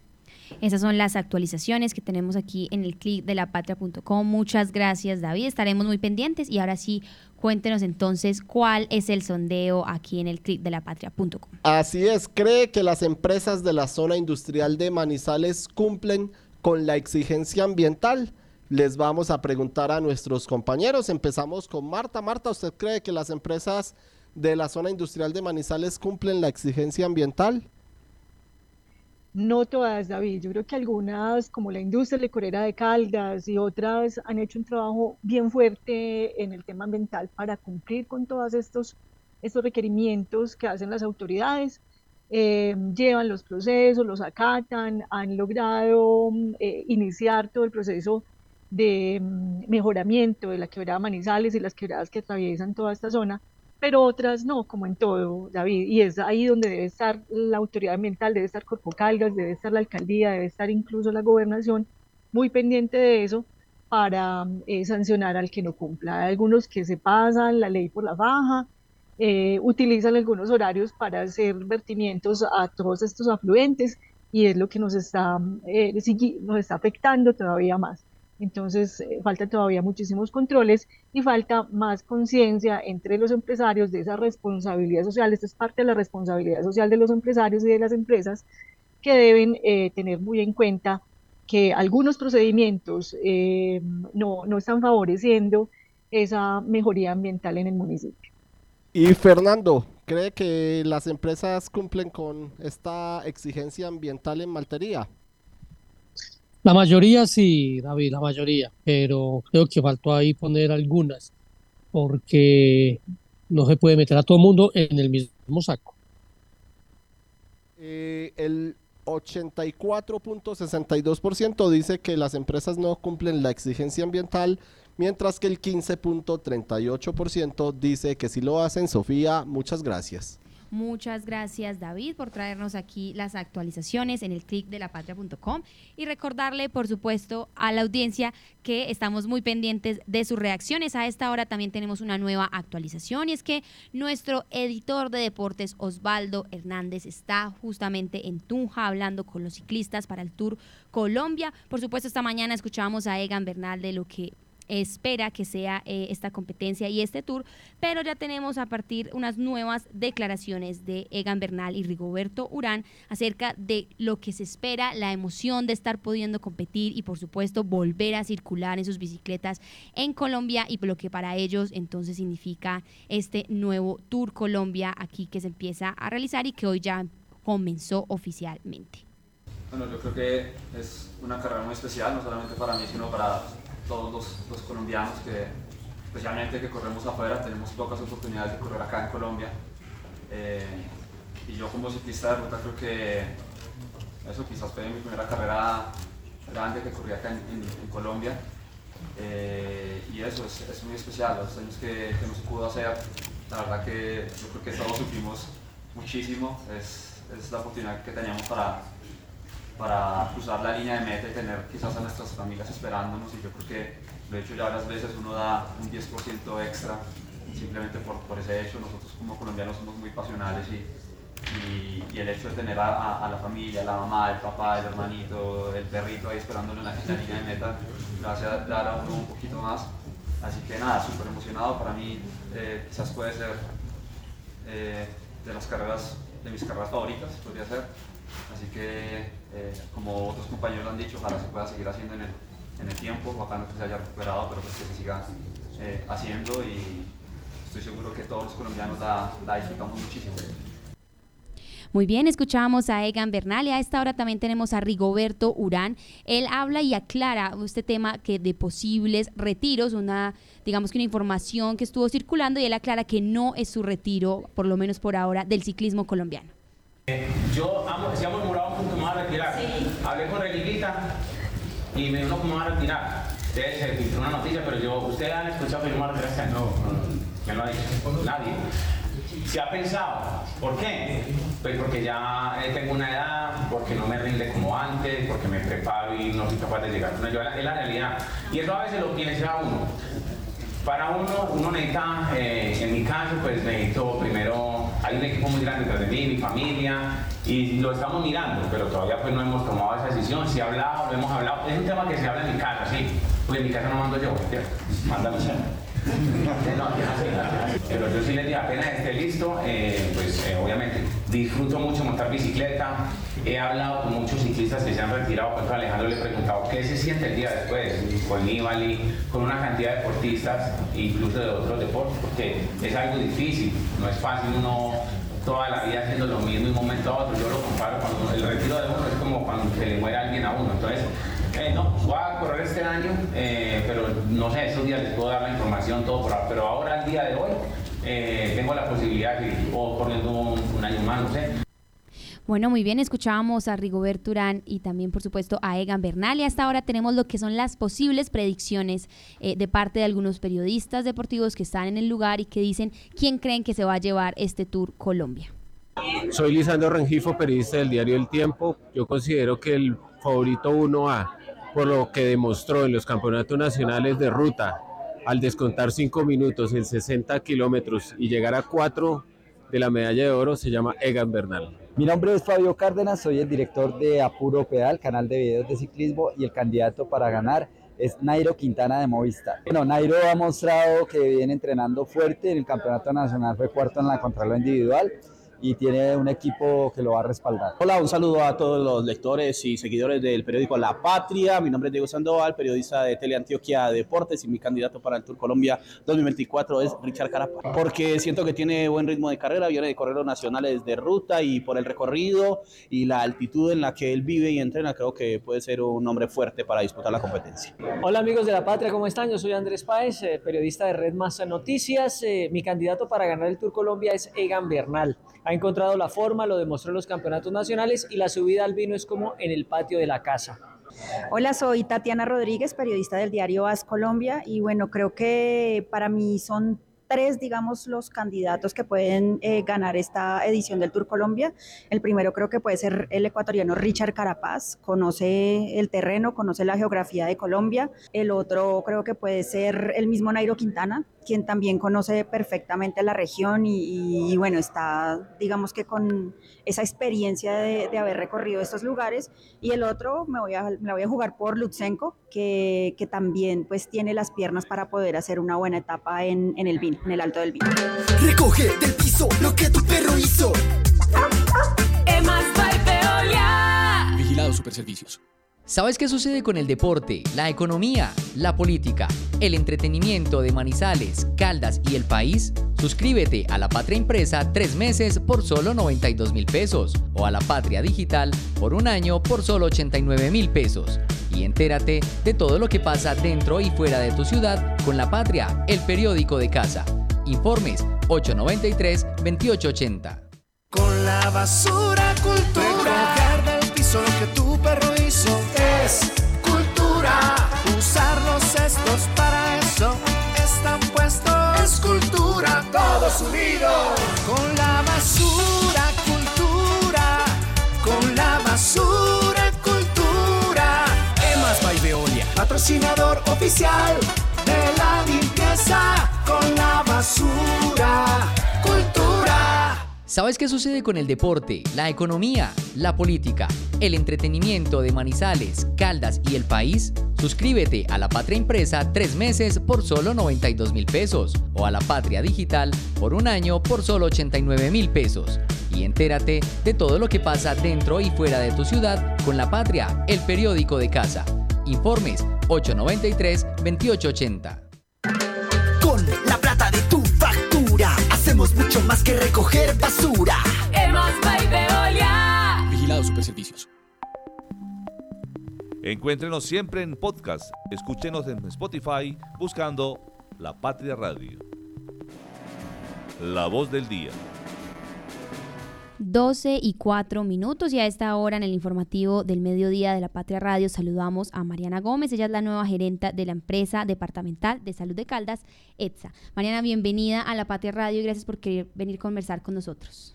Esas son las actualizaciones que tenemos aquí en el clic de lapatria.com. Muchas gracias, David. Estaremos muy pendientes y ahora sí, cuéntenos entonces cuál es el sondeo aquí en el clic de lapatria.com. Así es, cree que las empresas de la zona industrial de Manizales cumplen con la exigencia ambiental. Les vamos a preguntar a nuestros compañeros. Empezamos con Marta. Marta, ¿usted cree que las empresas de la zona industrial de Manizales cumplen la exigencia ambiental? No todas, David. Yo creo que algunas, como la industria licorera de Caldas y otras, han hecho un trabajo bien fuerte en el tema ambiental para cumplir con todos estos, estos requerimientos que hacen las autoridades. Eh, llevan los procesos, los acatan, han logrado eh, iniciar todo el proceso de mm, mejoramiento de la quebrada Manizales y las quebradas que atraviesan toda esta zona, pero otras no, como en todo, David, y es ahí donde debe estar la autoridad ambiental, debe estar Corpo Calgas, debe estar la alcaldía, debe estar incluso la gobernación, muy pendiente de eso para eh, sancionar al que no cumpla. Hay algunos que se pasan la ley por la baja, eh, utilizan algunos horarios para hacer vertimientos a todos estos afluentes y es lo que nos está, eh, nos está afectando todavía más. Entonces, eh, falta todavía muchísimos controles y falta más conciencia entre los empresarios de esa responsabilidad social. Esta es parte de la responsabilidad social de los empresarios y de las empresas que deben tener muy en cuenta que algunos procedimientos no, no están favoreciendo esa mejoría ambiental en el municipio. Y Fernando, ¿cree que las empresas cumplen con esta exigencia ambiental en maltería? La mayoría sí, David, la mayoría, pero creo que faltó ahí poner algunas, porque no se puede meter a todo el mundo en el mismo saco. Eh, el 84.62% dice que las empresas no cumplen la exigencia ambiental mientras que el 15.38% dice que si lo hacen. Sofía, muchas gracias. Muchas gracias David por traernos aquí las actualizaciones en el clic de lapatria.com y recordarle por supuesto a la audiencia que estamos muy pendientes de sus reacciones. A esta hora también tenemos una nueva actualización y es que nuestro editor de deportes Osvaldo Hernández está justamente en Tunja hablando con los ciclistas para el Tour Colombia. Por supuesto esta mañana escuchábamos a Egan Bernal de lo que espera que sea eh, esta competencia y este tour, pero ya tenemos a partir unas nuevas declaraciones de Egan Bernal y Rigoberto Urán acerca de lo que se espera, la emoción de estar pudiendo competir y por supuesto volver a circular en sus bicicletas en Colombia y lo que para ellos entonces significa este nuevo Tour Colombia aquí que se empieza a realizar y que hoy ya comenzó oficialmente. Bueno, yo creo que es una carrera muy especial, no solamente para mí, sino para todos los, colombianos que, especialmente que corremos afuera, tenemos pocas oportunidades de correr acá en Colombia. Eh, y yo como ciclista de ruta creo que eso quizás fue mi primera carrera grande que corrí acá en, Colombia. Eh, y eso es, muy especial, los años que, que, no pudo hacer, la verdad que yo creo que todos sufrimos muchísimo, es, es la oportunidad que teníamos para, para cruzar la línea de meta y tener quizás a nuestras familias esperándonos y yo creo que de hecho ya varias veces uno da un 10% extra simplemente por, ese hecho. Nosotros como colombianos somos muy pasionales y, y, el hecho de tener a, la familia, la mamá, el papá, el hermanito, el perrito ahí esperándolo en la, línea de meta, le hace dar a uno un poquito más. Así que nada, súper emocionado. Para mí eh, quizás puede ser eh, de las carreras, de mis carreras favoritas, podría ser. Así que, eh, como otros compañeros han dicho, ojalá se pueda seguir haciendo en el, en el tiempo, ojalá que se haya recuperado, pero pues que se siga eh, haciendo y estoy seguro que todos los colombianos la, la disfrutamos muchísimo. Muy bien, escuchábamos a Egan Bernal y a esta hora también tenemos a Rigoberto Urán. Él habla y aclara este tema que de posibles retiros, una digamos que una información que estuvo circulando y él aclara que no es su retiro, por lo menos por ahora, del ciclismo colombiano. Yo se ha murmurado un punto más a retirar. Hablé con Religuita y me dijo que me va a retirar. Ustedes se filtró una noticia, pero yo, ¿ustedes han escuchado que yo me voy a retirar? No, no, lo ha dicho? Nadie. Se ha pensado. ¿Por qué? Pues porque ya tengo una edad, porque no me rinde como antes, porque me preparo y no soy capaz de llegar. No, yo, es la realidad. Y eso a veces lo piensa uno. Para uno, uno necesita, eh, en mi caso, pues necesito primero, hay un equipo muy grande detrás de mí, mi familia, y lo estamos mirando, pero todavía pues no hemos tomado esa decisión. Si hablado, lo hemos hablado, es un tema que se habla en mi casa, sí, porque en mi casa no mando yo, manda Michelle. pero yo sí le digo, apenas esté listo, eh, pues eh, obviamente disfruto mucho montar bicicleta. He hablado con muchos ciclistas que se han retirado, por ejemplo Alejandro le he preguntado qué se siente el día después, con Nibali, con una cantidad de deportistas, incluso de otros deportes, porque es algo difícil, no es fácil uno toda la vida haciendo lo mismo de un momento a otro. Yo lo comparo con el retiro de uno, es como cuando se le muere alguien a uno. Entonces, eh, no, voy a correr este año, eh, pero no sé, esos días les puedo dar la información, todo por. Pero ahora, el día de hoy, eh, tengo la posibilidad de ir corriendo un, un año más, no sé. Bueno, muy bien, escuchábamos a Rigobert Urán y también, por supuesto, a Egan Bernal. Y hasta ahora tenemos lo que son las posibles predicciones de parte de algunos periodistas deportivos que están en el lugar y que dicen quién creen que se va a llevar este Tour Colombia. Soy Lisandro Rengifo, periodista del diario El Tiempo. Yo considero que el favorito 1A por lo que demostró en los campeonatos nacionales de ruta, al descontar 5 minutos en 60 kilómetros y llegar a 4 de la medalla de oro, se llama Egan Bernal. Mi nombre es Fabio Cárdenas, soy el director de Apuro Pedal, canal de videos de ciclismo, y el candidato para ganar es Nairo Quintana de Movistar. Bueno, Nairo ha mostrado que viene entrenando fuerte, en el campeonato nacional fue cuarto en la contrarreloj individual, y tiene un equipo que lo va a respaldar. Hola, un saludo a todos los lectores y seguidores del periódico La Patria. Mi nombre es Diego Sandoval, periodista de Teleantioquia Deportes y mi candidato para el Tour Colombia 2024 es Richard Carapa. Porque siento que tiene buen ritmo de carrera, viene de correros nacionales de ruta y por el recorrido y la altitud en la que él vive y entrena, creo que puede ser un hombre fuerte para disputar la competencia. Hola amigos de La Patria, ¿cómo están? Yo soy Andrés Páez, eh, periodista de Red Massa Noticias. Eh, mi candidato para ganar el Tour Colombia es Egan Bernal ha encontrado la forma, lo demostró en los campeonatos nacionales y la subida al vino es como en el patio de la casa. Hola, soy Tatiana Rodríguez, periodista del diario As Colombia y bueno, creo que para mí son tres, digamos, los candidatos que pueden eh, ganar esta edición del Tour Colombia. El primero creo que puede ser el ecuatoriano Richard Carapaz, conoce el terreno, conoce la geografía de Colombia. El otro creo que puede ser el mismo Nairo Quintana, quien también conoce perfectamente la región y, bueno, está, digamos que con esa experiencia de, haber recorrido estos lugares. Y el otro me voy a, me voy a jugar por Lutsenko, que, que, también pues tiene las piernas para poder hacer una buena etapa en, en el vino, en el alto del vino. Recoge del piso lo que tu perro hizo. Emas Vigilado Superservicios. ¿Sabes qué sucede con el deporte, la economía, la política, el entretenimiento de Manizales, Caldas y el país? Suscríbete a La Patria Impresa tres meses por solo 92 mil pesos o a La Patria Digital por un año por solo 89 mil pesos. Y entérate de todo lo que pasa dentro y fuera de tu ciudad con La Patria, el periódico de casa. Informes 893-2880. Con la basura cultura, del piso que tu perro hizo es cultura. Usar los cestos para eso están puestos. Es cultura, todos unidos. Con la basura, cultura. Con la basura, cultura. Emas by Veolia, patrocinador oficial de la limpieza. Con la basura, cultura. ¿Sabes qué sucede con el deporte, la economía, la política, el entretenimiento de Manizales, Caldas y el país? Suscríbete a La Patria Impresa tres meses por solo 92 mil pesos o a La Patria Digital por un año por solo 89 mil pesos. Y entérate de todo lo que pasa dentro y fuera de tu ciudad con La Patria, el periódico de casa. Informes 893-2880. Con la hacemos mucho más que recoger basura. Hemos Veolia. Vigilado Superservicios. Encuéntrenos siempre en podcast. Escúchenos en Spotify buscando La Patria Radio. La voz del día. 12 y 4 minutos y a esta hora en el informativo del mediodía de la Patria Radio saludamos a Mariana Gómez, ella es la nueva gerenta de la empresa departamental de salud de Caldas, ETSA. Mariana, bienvenida a la Patria Radio y gracias por querer venir a conversar con nosotros.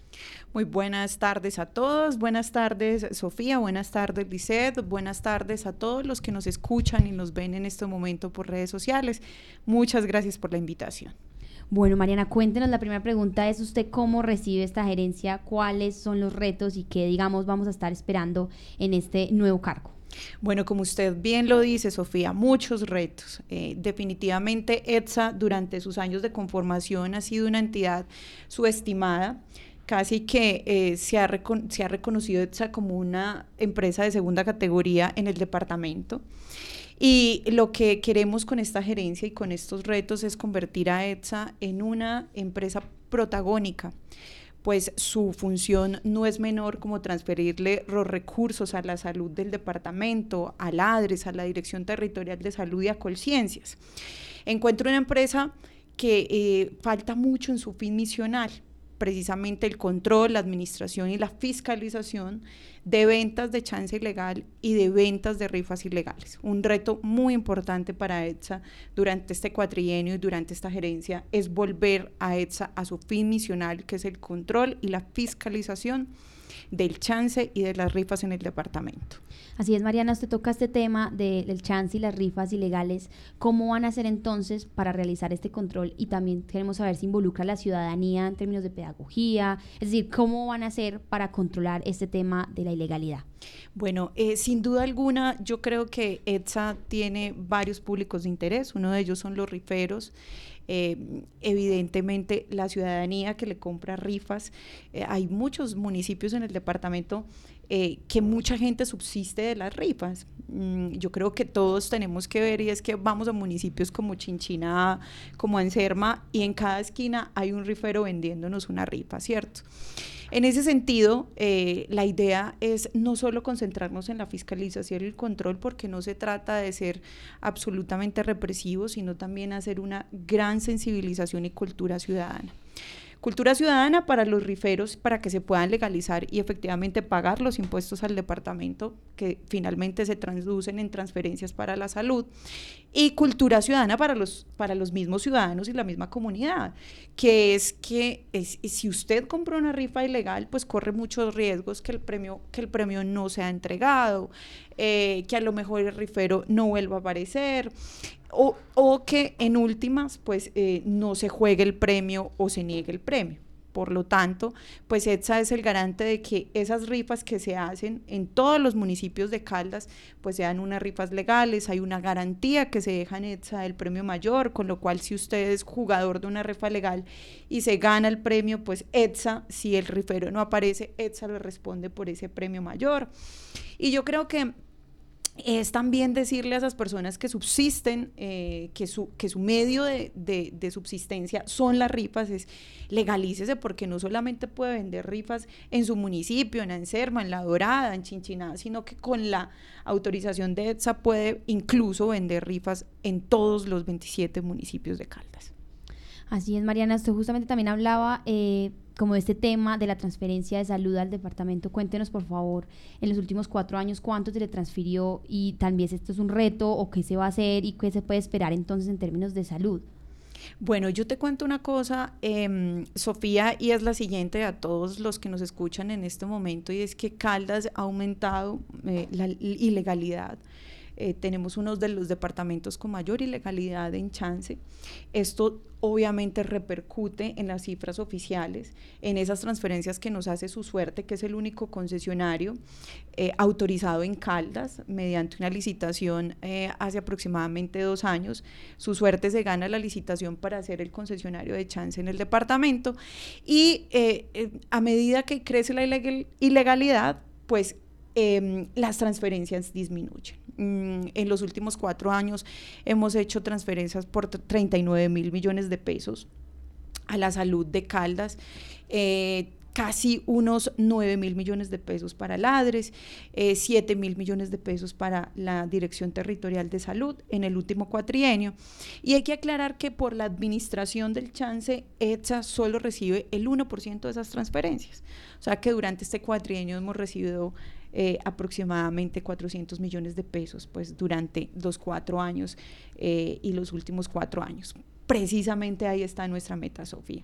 Muy buenas tardes a todos, buenas tardes Sofía, buenas tardes Lisset, buenas tardes a todos los que nos escuchan y nos ven en este momento por redes sociales. Muchas gracias por la invitación. Bueno, Mariana, cuéntenos, la primera pregunta es usted cómo recibe esta gerencia, cuáles son los retos y qué, digamos, vamos a estar esperando en este nuevo cargo. Bueno, como usted bien lo dice, Sofía, muchos retos. Eh, definitivamente, ETSA durante sus años de conformación ha sido una entidad subestimada casi que eh, se, ha se ha reconocido ETSA como una empresa de segunda categoría en el departamento. Y lo que queremos con esta gerencia y con estos retos es convertir a ETSA en una empresa protagónica pues su función no es menor como transferirle los recursos a la salud del departamento, al ADRES, a la Dirección Territorial de Salud y a Colciencias. Encuentro una empresa que eh, falta mucho en su fin misional, precisamente el control, la administración y la fiscalización de ventas de chance ilegal y de ventas de rifas ilegales. Un reto muy importante para ETSA durante este cuatrienio y durante esta gerencia es volver a ETSA a su fin misional, que es el control y la fiscalización del chance y de las rifas en el departamento. Así es, Mariana, usted toca este tema del chance y las rifas ilegales. ¿Cómo van a hacer entonces para realizar este control? Y también queremos saber si involucra a la ciudadanía en términos de pedagogía, es decir, ¿cómo van a hacer para controlar este tema de la ilegalidad? Bueno, eh, sin duda alguna, yo creo que ETSA tiene varios públicos de interés. Uno de ellos son los riferos. Eh, evidentemente la ciudadanía que le compra rifas. Eh, hay muchos municipios en el departamento eh, que mucha gente subsiste de las rifas. Mm, yo creo que todos tenemos que ver y es que vamos a municipios como Chinchina, como Enserma y en cada esquina hay un rifero vendiéndonos una rifa, ¿cierto? En ese sentido, eh, la idea es no solo concentrarnos en la fiscalización y el control, porque no se trata de ser absolutamente represivos, sino también hacer una gran sensibilización y cultura ciudadana. Cultura ciudadana para los riferos, para que se puedan legalizar y efectivamente pagar los impuestos al departamento, que finalmente se traducen en transferencias para la salud. Y cultura ciudadana para los, para los mismos ciudadanos y la misma comunidad, que es que es, si usted compra una rifa ilegal, pues corre muchos riesgos que el premio, que el premio no sea entregado, eh, que a lo mejor el rifero no vuelva a aparecer, o, o que en últimas, pues eh, no se juegue el premio o se niegue el premio. Por lo tanto, pues ETSA es el garante de que esas rifas que se hacen en todos los municipios de Caldas, pues sean unas rifas legales, hay una garantía que se deja en ETSA del premio mayor, con lo cual si usted es jugador de una rifa legal y se gana el premio, pues ETSA, si el rifero no aparece, ETSA le responde por ese premio mayor. Y yo creo que es también decirle a esas personas que subsisten, eh, que, su, que su medio de, de, subsistencia son las rifas, es legalícese porque no solamente puede vender rifas en su municipio, en Anserma, en La Dorada, en Chinchiná, sino que con la autorización de ETSA puede incluso vender rifas en todos los 27 municipios de Caldas. Así es, Mariana, usted justamente también hablaba eh, como de este tema de la transferencia de salud al departamento. Cuéntenos, por favor, en los últimos cuatro años, cuánto se le transfirió y también si esto es un reto o qué se va a hacer y qué se puede esperar entonces en términos de salud. Bueno, yo te cuento una cosa, eh, Sofía, y es la siguiente a todos los que nos escuchan en este momento, y es que Caldas ha aumentado eh, la ilegalidad. Eh, tenemos uno de los departamentos con mayor ilegalidad en chance. Esto obviamente repercute en las cifras oficiales, en esas transferencias que nos hace su suerte, que es el único concesionario eh, autorizado en Caldas mediante una licitación eh, hace aproximadamente dos años. Su suerte se gana la licitación para ser el concesionario de chance en el departamento y a medida que crece la ilegal ilegalidad, pues eh, las transferencias disminuyen. Mm, en los últimos cuatro años hemos hecho transferencias por 39 mil millones de pesos a la salud de Caldas. Eh, casi unos 9 mil millones de pesos para Ladres, eh, 7 mil millones de pesos para la Dirección Territorial de Salud en el último cuatrienio. Y hay que aclarar que por la administración del chance, ETSA solo recibe el 1% de esas transferencias. O sea que durante este cuatrienio hemos recibido eh, aproximadamente 400 millones de pesos pues durante los cuatro años eh, y los últimos cuatro años. Precisamente ahí está nuestra meta, Sofía.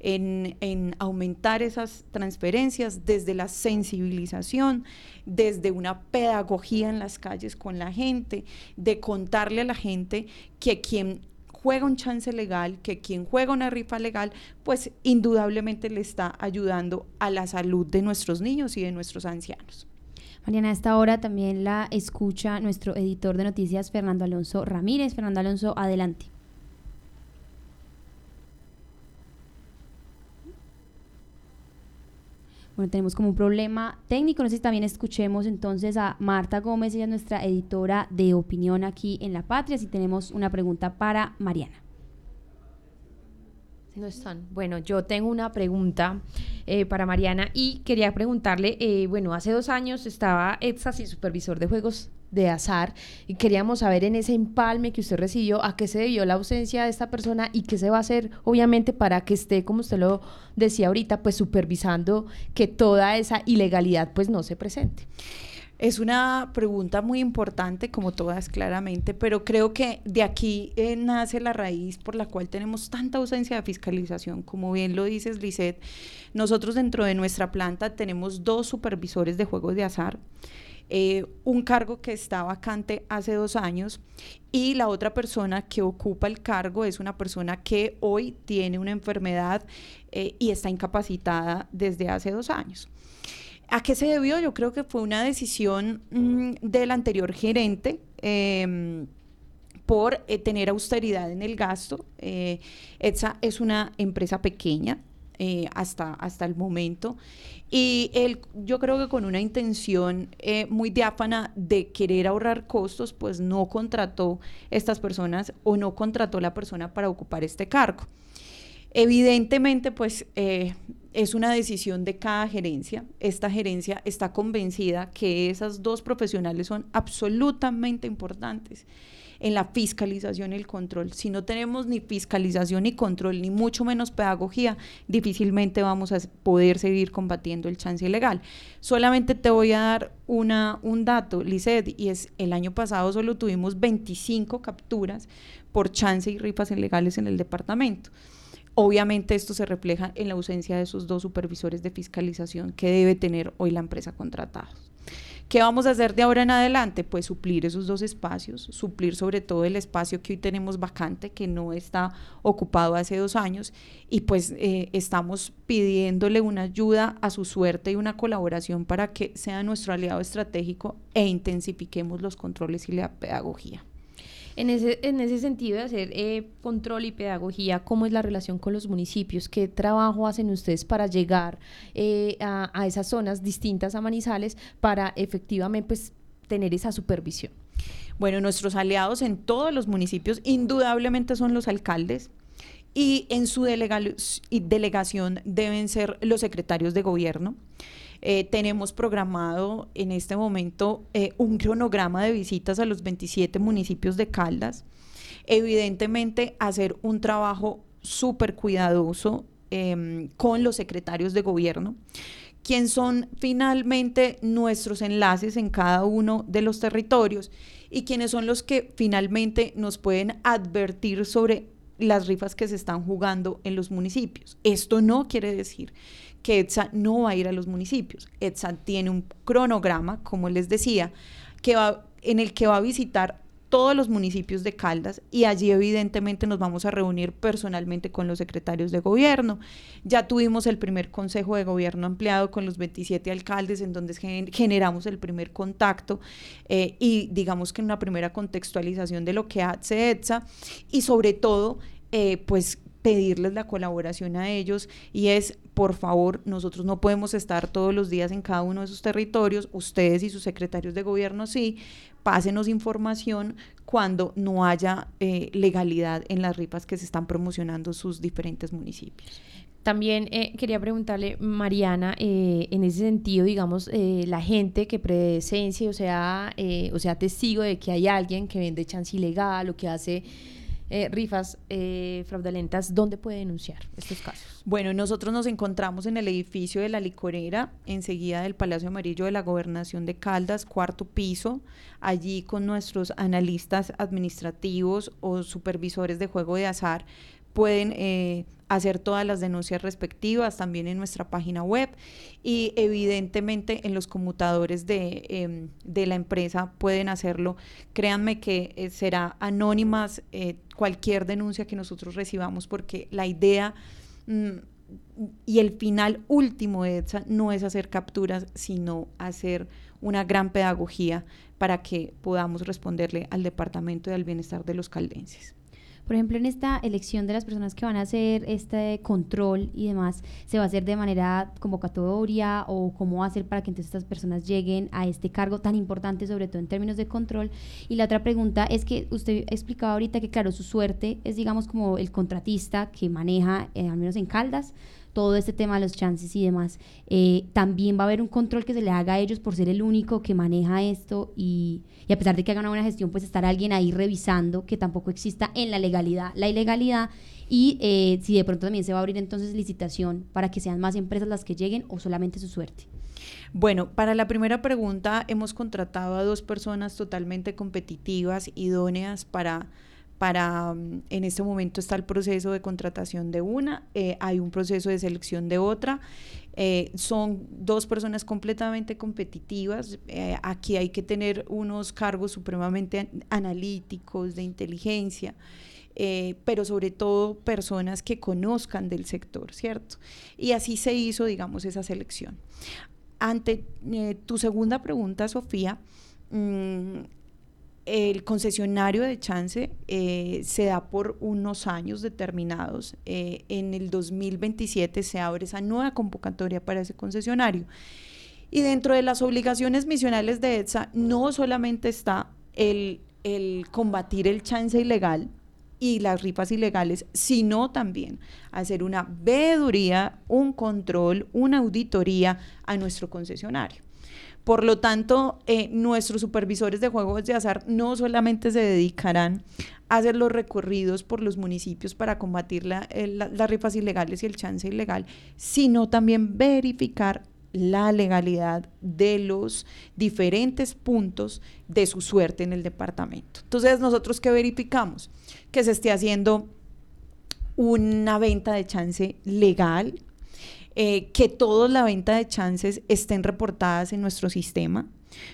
En, en, aumentar esas transferencias desde la sensibilización, desde una pedagogía en las calles con la gente, de contarle a la gente que quien juega un chance legal, que quien juega una rifa legal, pues indudablemente le está ayudando a la salud de nuestros niños y de nuestros ancianos. Mariana, a esta hora también la escucha nuestro editor de noticias, Fernando Alonso Ramírez. Fernando Alonso, adelante. Bueno, tenemos como un problema técnico. No sé si también escuchemos entonces a Marta Gómez, ella es nuestra editora de opinión aquí en La Patria, si tenemos una pregunta para Mariana. No están. Bueno, yo tengo una pregunta eh, para Mariana y quería preguntarle, eh, bueno, hace dos años estaba ETSAS y supervisor de juegos de azar y queríamos saber en ese empalme que usted recibió a qué se debió la ausencia de esta persona y qué se va a hacer obviamente para que esté como usted lo decía ahorita pues supervisando que toda esa ilegalidad pues no se presente. Es una pregunta muy importante, como todas claramente, pero creo que de aquí eh, nace la raíz por la cual tenemos tanta ausencia de fiscalización. Como bien lo dices, Lisette, nosotros dentro de nuestra planta tenemos dos supervisores de juegos de azar. Eh, un cargo que está vacante hace dos años y la otra persona que ocupa el cargo es una persona que hoy tiene una enfermedad eh, y está incapacitada desde hace dos años. ¿A qué se debió? Yo creo que fue una decisión mmm, del anterior gerente. Eh, por eh, tener austeridad en el gasto. Eh, ETSA es una empresa pequeña eh, hasta, hasta el momento y él, yo creo que con una intención muy diáfana de querer ahorrar costos, pues no contrató estas personas o no contrató la persona para ocupar este cargo. Evidentemente, pues es una decisión de cada gerencia. Esta gerencia está convencida que esas dos profesionales son absolutamente importantes en la fiscalización y el control. Si no tenemos ni fiscalización ni control, ni mucho menos pedagogía, difícilmente vamos a poder seguir combatiendo el chance ilegal. Solamente te voy a dar una, un dato, Lizeth, y es el año pasado solo tuvimos 25 capturas por chance y rifas ilegales en el departamento. Obviamente esto se refleja en la ausencia de esos dos supervisores de fiscalización que debe tener hoy la empresa contratada. ¿Qué vamos a hacer de ahora en adelante? Pues suplir esos dos espacios, suplir sobre todo el espacio que hoy tenemos vacante, que no está ocupado hace dos años, y pues eh, estamos pidiéndole una ayuda a su suerte y una colaboración para que sea nuestro aliado estratégico e intensifiquemos los controles y la pedagogía. En ese, en ese sentido de hacer eh, control y pedagogía, ¿cómo es la relación con los municipios? ¿Qué trabajo hacen ustedes para llegar eh, a, a, esas zonas distintas a Manizales para efectivamente pues, tener esa supervisión? Bueno, nuestros aliados en todos los municipios indudablemente son los alcaldes, y en su delega delegación deben ser los secretarios de gobierno. Eh, tenemos programado en este momento eh, un cronograma de visitas a los 27 municipios de Caldas. Evidentemente, hacer un trabajo súper cuidadoso eh, con los secretarios de gobierno, quien son finalmente nuestros enlaces en cada uno de los territorios y quienes son los que finalmente nos pueden advertir sobre las rifas que se están jugando en los municipios. Esto no quiere decir que ETSA no va a ir a los municipios. ETSA tiene un cronograma, como les decía, que va, en el que va a visitar todos los municipios de Caldas y allí evidentemente nos vamos a reunir personalmente con los secretarios de gobierno. Ya tuvimos el primer consejo de gobierno ampliado con los 27 alcaldes en donde generamos el primer contacto eh, y digamos que una primera contextualización de lo que hace ETSA y sobre todo eh, pues pedirles la colaboración a ellos y es, por favor, nosotros no podemos estar todos los días en cada uno de esos territorios, ustedes y sus secretarios de gobierno sí, pásenos información cuando no haya eh, legalidad en las ripas que se están promocionando sus diferentes municipios. También eh, quería preguntarle, Mariana, eh, en ese sentido, digamos, la gente que presencia, o sea, o sea, testigo de que hay alguien que vende chance ilegal o que hace eh, rifas eh, fraudulentas, ¿dónde puede denunciar estos casos? Bueno, nosotros nos encontramos en el edificio de la licorera, enseguida del Palacio Amarillo de la Gobernación de Caldas, cuarto piso, allí con nuestros analistas administrativos o supervisores de juego de azar pueden eh, hacer todas las denuncias respectivas también en nuestra página web y evidentemente en los conmutadores de, eh, de la empresa pueden hacerlo. Créanme que eh, será anónimas eh, cualquier denuncia que nosotros recibamos porque la idea mm, y el final último de ETSA no es hacer capturas, sino hacer una gran pedagogía para que podamos responderle al Departamento del Bienestar de los caldenses. Por ejemplo, en esta elección de las personas que van a hacer este control y demás, ¿se va a hacer de manera convocatoria o cómo va a ser para que entonces estas personas lleguen a este cargo tan importante, sobre todo en términos de control? Y la otra pregunta es que usted explicaba ahorita que, claro, su suerte es, digamos, como el contratista que maneja, eh, al menos en Caldas, todo este tema de los chances y demás. Eh, también va a haber un control que se le haga a ellos por ser el único que maneja esto y, a pesar de que hagan una buena gestión, pues estar alguien ahí revisando que tampoco exista en la legalidad la ilegalidad y eh, si de pronto también se va a abrir entonces licitación para que sean más empresas las que lleguen o solamente su suerte. Bueno, para la primera pregunta hemos contratado a dos personas totalmente competitivas, idóneas para para, en este momento está el proceso de contratación de una, eh, hay un proceso de selección de otra, eh, son dos personas completamente competitivas, eh, aquí hay que tener unos cargos supremamente analíticos, de inteligencia, pero sobre todo personas que conozcan del sector, ¿cierto? Y así se hizo, digamos, esa selección. Ante tu segunda pregunta, Sofía, mmm, el concesionario de chance eh, se da por unos años determinados. Eh, en el 2027 se abre esa nueva convocatoria para ese concesionario. Y dentro de las obligaciones misionales de ETSA no solamente está el, el combatir el chance ilegal y las rifas ilegales, sino también hacer una veeduría, un control, una auditoría a nuestro concesionario Por lo tanto, eh, nuestros supervisores de juegos de azar no solamente se dedicarán a hacer los recorridos por los municipios para combatir la- las rifas ilegales y el chance ilegal, sino también verificar la legalidad de los diferentes puntos de su suerte en el departamento. Entonces, nosotros qué verificamos? Que se esté haciendo una venta de chance legal, eh, que toda la venta de chances estén reportadas en nuestro sistema.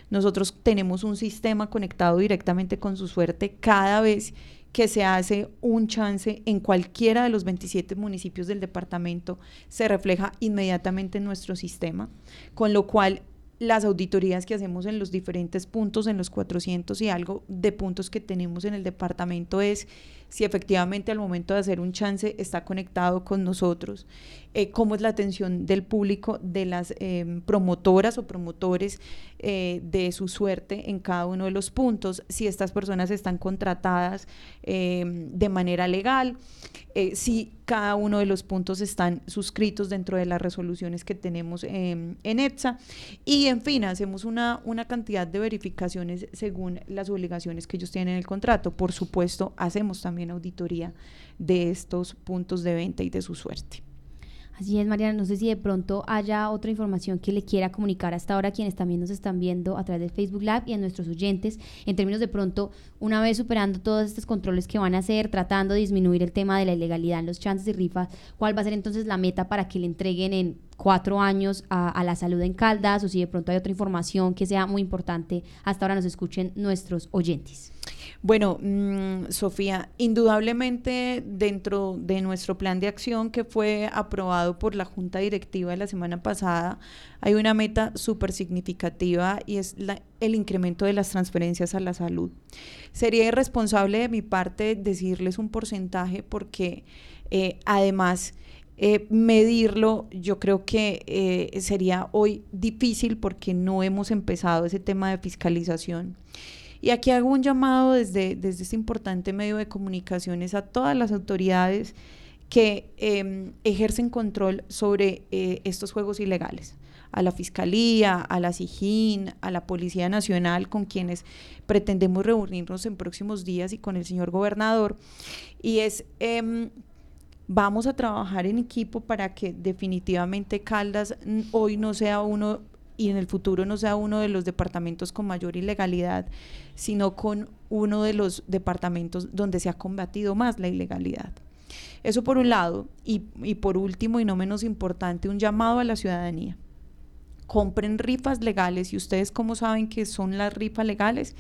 Nosotros tenemos un sistema conectado directamente con su suerte cada vez que se hace un chance en cualquiera de los 27 municipios del departamento, se refleja inmediatamente en nuestro sistema, con lo cual las auditorías que hacemos en los diferentes puntos, en los 400 y algo de puntos que tenemos en el departamento es si efectivamente al momento de hacer un chance está conectado con nosotros, eh, cómo es la atención del público, de las eh, promotoras o promotores eh, de su suerte en cada uno de los puntos, si estas personas están contratadas eh, de manera legal, eh, si cada uno de los puntos están suscritos dentro de las resoluciones que tenemos em, en ETSA y en fin, hacemos una, una cantidad de verificaciones según las obligaciones que ellos tienen en el contrato. Por supuesto, hacemos también auditoría de estos puntos de venta y de su suerte. Así es, Mariana. No sé si de pronto haya otra información que le quiera comunicar hasta ahora a quienes también nos están viendo a través del Facebook Live y a nuestros oyentes, en términos de pronto, una vez superando todos estos controles que van a hacer, tratando de disminuir el tema de la ilegalidad en los chances y rifas, ¿cuál va a ser entonces la meta para que le entreguen en cuatro años a, a la salud en Caldas? O si de pronto hay otra información que sea muy importante, hasta ahora nos escuchen nuestros oyentes. Bueno, mm, Sofía, indudablemente dentro de nuestro plan de acción que fue aprobado por la Junta Directiva la semana pasada, hay una meta súper significativa y es el incremento de las transferencias a la salud. Sería irresponsable de mi parte decirles un porcentaje porque eh, además eh, medirlo yo creo que eh, sería hoy difícil porque no hemos empezado ese tema de fiscalización. Y aquí hago un llamado desde, desde este importante medio de comunicaciones a todas las autoridades que eh, ejercen control sobre eh, estos juegos ilegales, a la Fiscalía, a la SIJIN, a la Policía Nacional, con quienes pretendemos reunirnos en próximos días y con el señor gobernador. Y es... em, vamos a trabajar en equipo para que definitivamente Caldas hoy no sea uno y en el futuro no sea uno de los departamentos con mayor ilegalidad, sino con uno de los departamentos donde se ha combatido más la ilegalidad. Eso por un lado, y, y por último y no menos importante, un llamado a la ciudadanía. Compren rifas legales y ustedes cómo saben que son las rifas legales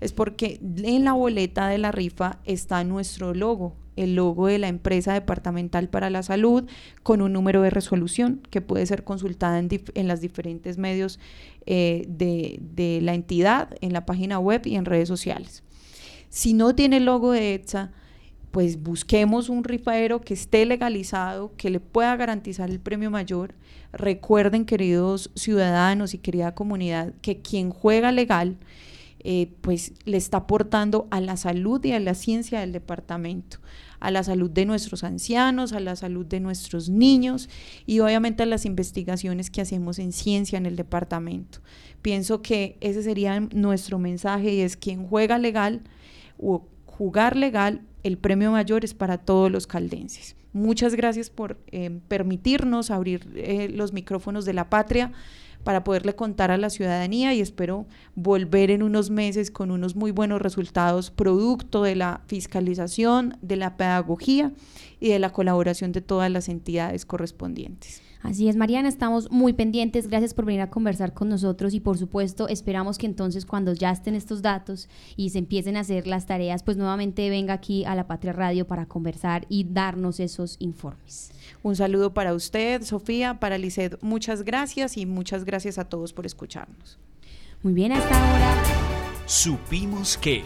es porque en la boleta de la rifa está nuestro logo, el logo de la empresa departamental para la salud con un número de resolución que puede ser consultada en, los diferentes medios eh, de, de la entidad, en la página web y en redes sociales. Si no tiene el logo de ETSA, pues busquemos un rifadero que esté legalizado, que le pueda garantizar el premio mayor. Recuerden, queridos ciudadanos y querida comunidad, que quien juega legal, eh, pues le está aportando a la salud y a la ciencia del departamento, a la salud de nuestros ancianos, a la salud de nuestros niños y obviamente a las investigaciones que hacemos en ciencia en el departamento. Pienso que ese sería nuestro mensaje y es quien juega legal o jugar legal, el premio mayor es para todos los caldenses. Muchas gracias por eh, permitirnos abrir eh, los micrófonos de la patria para poderle contar a la ciudadanía y espero volver en unos meses con unos muy buenos resultados producto de la fiscalización, de la pedagogía y de la colaboración de todas las entidades correspondientes. Así es, Mariana, estamos muy pendientes. Gracias por venir a conversar con nosotros y por supuesto esperamos que entonces cuando ya estén estos datos y se empiecen a hacer las tareas, pues nuevamente venga aquí a la Patria Radio para conversar y darnos esos informes. Un saludo para usted, Sofía, para Lisset, muchas gracias y muchas gracias a todos por escucharnos. Muy bien, hasta ahora Supimos que...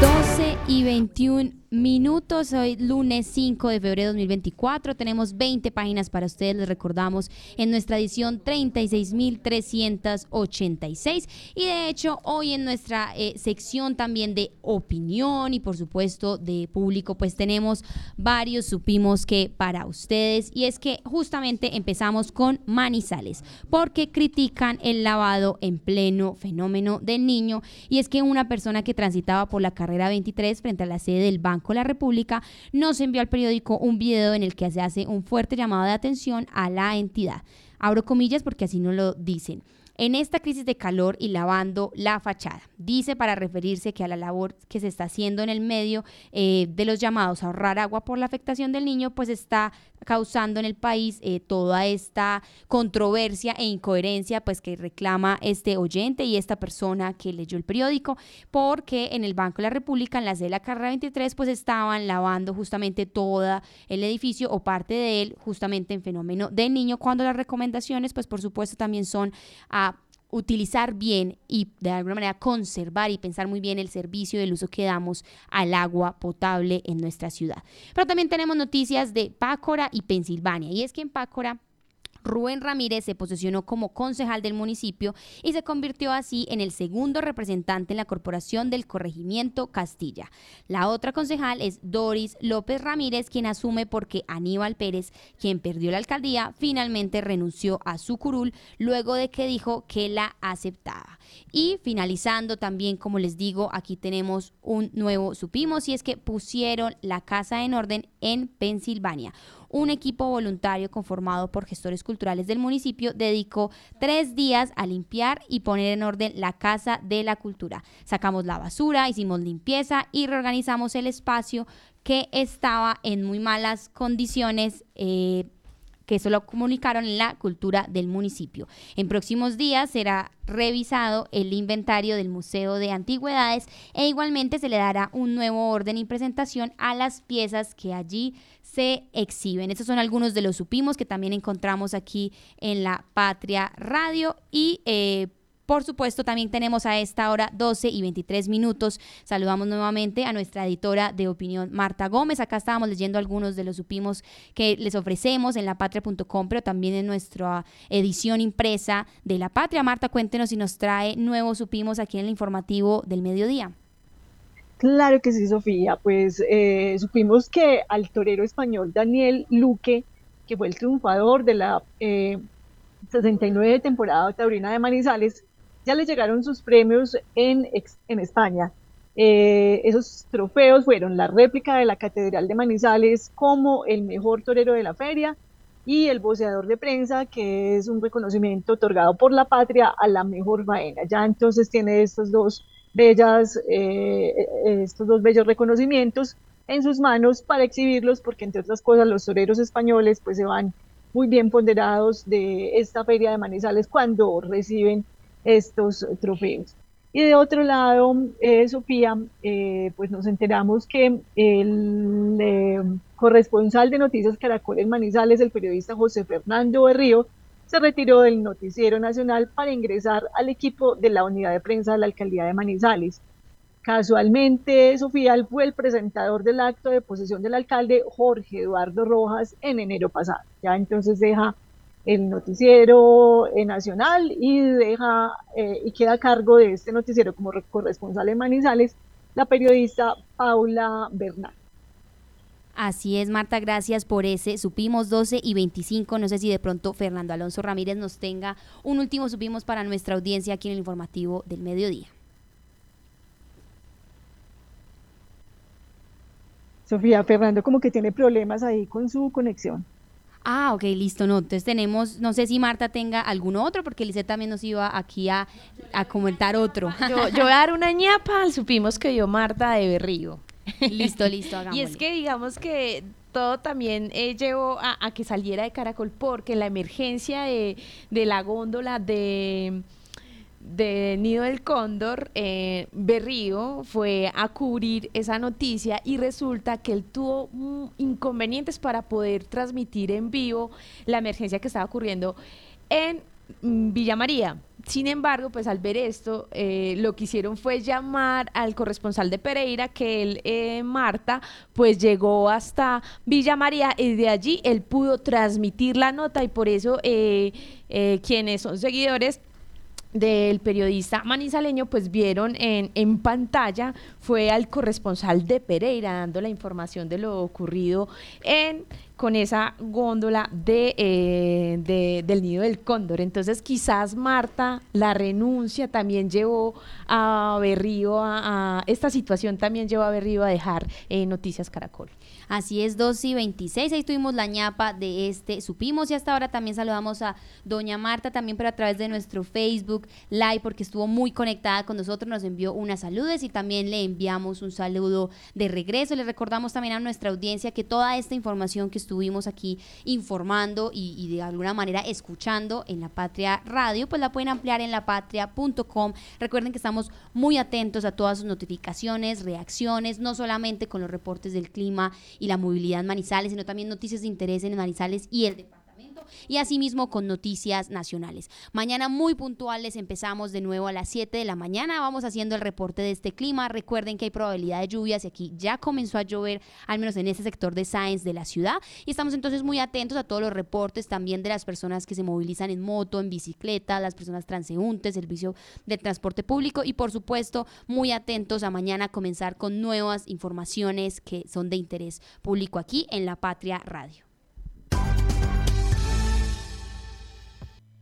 12 y 21 minutos. Hoy lunes 5 de febrero de 2024. Tenemos 20 páginas para ustedes, les recordamos, en nuestra edición 36.386. Y de hecho, hoy en nuestra eh, sección también de opinión y por supuesto de público, pues tenemos varios supimos que para ustedes. Y es que justamente empezamos con Manizales, porque critican el lavado en pleno fenómeno del niño. Y es que una persona que transitaba por la carrera 23 frente a la sede del Banco la República, nos envió al periódico un video en el que se hace un fuerte llamado de atención a la entidad. Abro comillas porque así no lo dicen en esta crisis de calor y lavando la fachada. Dice para referirse que a la labor que se está haciendo en el medio eh, de los llamados a ahorrar agua por la afectación del niño, pues está causando en el país eh, toda esta controversia e incoherencia pues que reclama este oyente y esta persona que leyó el periódico porque en el Banco de la República en la de la carrera 23 pues estaban lavando justamente todo el edificio o parte de él justamente en fenómeno del niño cuando las recomendaciones pues por supuesto también son utilizar bien y de alguna manera conservar y pensar muy bien el servicio y el uso que damos al agua potable en nuestra ciudad. Pero también tenemos noticias de Pácora y Pensilvania. Y es que en Pácora Rubén Ramírez se posicionó como concejal del municipio y se convirtió así en el segundo representante en la corporación del corregimiento Castilla. La otra concejal es Doris López Ramírez, quien asume porque Aníbal Pérez, quien perdió la alcaldía, finalmente renunció a su curul luego de que dijo que la aceptaba. Y finalizando también, como les digo, aquí tenemos un nuevo supimos y es que pusieron la casa en orden en Pensilvania un equipo voluntario conformado por gestores culturales del municipio dedicó tres días a limpiar y poner en orden la Casa de la Cultura. Sacamos la basura, hicimos limpieza y reorganizamos el espacio que estaba en muy malas condiciones. Eh, que eso lo comunicaron la cultura del municipio. En próximos días será revisado el inventario del Museo de Antigüedades e igualmente se le dará un nuevo orden y presentación a las piezas que allí se exhiben. Estos son algunos de los supimos que también encontramos aquí en la Patria Radio y eh, por supuesto, también tenemos a esta hora 12 y 23 minutos. Saludamos nuevamente a nuestra editora de opinión, Marta Gómez. Acá estábamos leyendo algunos de los supimos que les ofrecemos en lapatria.com, pero también en nuestra edición impresa de La Patria. Marta, cuéntenos si nos trae nuevos supimos aquí en el informativo del mediodía. Claro que sí, Sofía. Pues eh, supimos que al torero español Daniel Luque, que fue el triunfador de la eh, 69 temporada taurina de Manizales, ya le llegaron sus premios en, en España. Eh, esos trofeos fueron la réplica de la Catedral de Manizales como el mejor torero de la feria y el voceador de prensa, que es un reconocimiento otorgado por la patria a la mejor faena. Ya entonces tiene estos dos bellas, eh, eh, estos dos bellos reconocimientos en sus manos para exhibirlos, porque entre otras cosas los toreros españoles pues se van muy bien ponderados de esta feria de Manizales cuando reciben estos trofeos. Y de otro lado, eh, Sofía, eh, pues nos enteramos que el eh, corresponsal de Noticias Caracol en Manizales, el periodista José Fernando Berrío, se retiró del noticiero nacional para ingresar al equipo de la unidad de prensa de la alcaldía de Manizales. Casualmente, Sofía fue el presentador del acto de posesión del alcalde Jorge Eduardo Rojas en enero pasado. Ya entonces deja el noticiero eh, nacional y deja eh, y queda a cargo de este noticiero como corresponsal en Manizales la periodista Paula Bernal. Así es, Marta, gracias por ese. Supimos 12 y 25. No sé si de pronto Fernando Alonso Ramírez nos tenga un último supimos para nuestra audiencia aquí en el informativo del mediodía. Sofía, Fernando como que tiene problemas ahí con su conexión. Ah, ok, listo. No, entonces tenemos, no sé si Marta tenga algún otro, porque Lice también nos iba aquí a, comentar otro. Yo, yo, voy a dar una ñapa supimos que dio Marta de Berrío. Listo, listo, Y es que digamos que todo también eh, llevó a, que saliera de Caracol porque la emergencia de, de la góndola de de Nido del Cóndor, eh, Berrío fue a cubrir esa noticia y resulta que él tuvo mm, inconvenientes para poder transmitir en vivo la emergencia que estaba ocurriendo en mm, Villa María. Sin embargo, pues al ver esto, eh, lo que hicieron fue llamar al corresponsal de Pereira, que él, eh, Marta, pues llegó hasta Villa María y de allí él pudo transmitir la nota y por eso quienes son seguidores del periodista manizaleño, pues vieron en, en pantalla, fue al corresponsal de Pereira dando la información de lo ocurrido en con esa góndola de, eh, de- del nido del cóndor. Entonces quizás Marta, la renuncia también llevó a Berrío a, a- esta situación también llevó a Berrío a dejar eh, Noticias Caracol. Así es, 2 y 26. Ahí tuvimos la ñapa de este Supimos y hasta ahora también saludamos a Doña Marta, también pero a través de nuestro Facebook Live, porque estuvo muy conectada con nosotros, nos envió unas saludes y también le enviamos un saludo de regreso. Le recordamos también a nuestra audiencia que toda esta información que estuvimos aquí informando y, y de alguna manera escuchando en La Patria Radio, pues la pueden ampliar en lapatria.com. Recuerden que estamos muy atentos a todas sus notificaciones, reacciones, no solamente con los reportes del clima y la movilidad en Manizales, sino también noticias de interés en Manizales y el departamento y asimismo con noticias nacionales. Mañana muy puntuales empezamos de nuevo a las 7 de la mañana, vamos haciendo el reporte de este clima. Recuerden que hay probabilidad de lluvias y aquí ya comenzó a llover, al menos en este sector de Science de la ciudad. Y estamos entonces muy atentos a todos los reportes también de las personas que se movilizan en moto, en bicicleta, las personas transeúntes, servicio de transporte público y por supuesto muy atentos a mañana comenzar con nuevas informaciones que son de interés público aquí en La Patria Radio.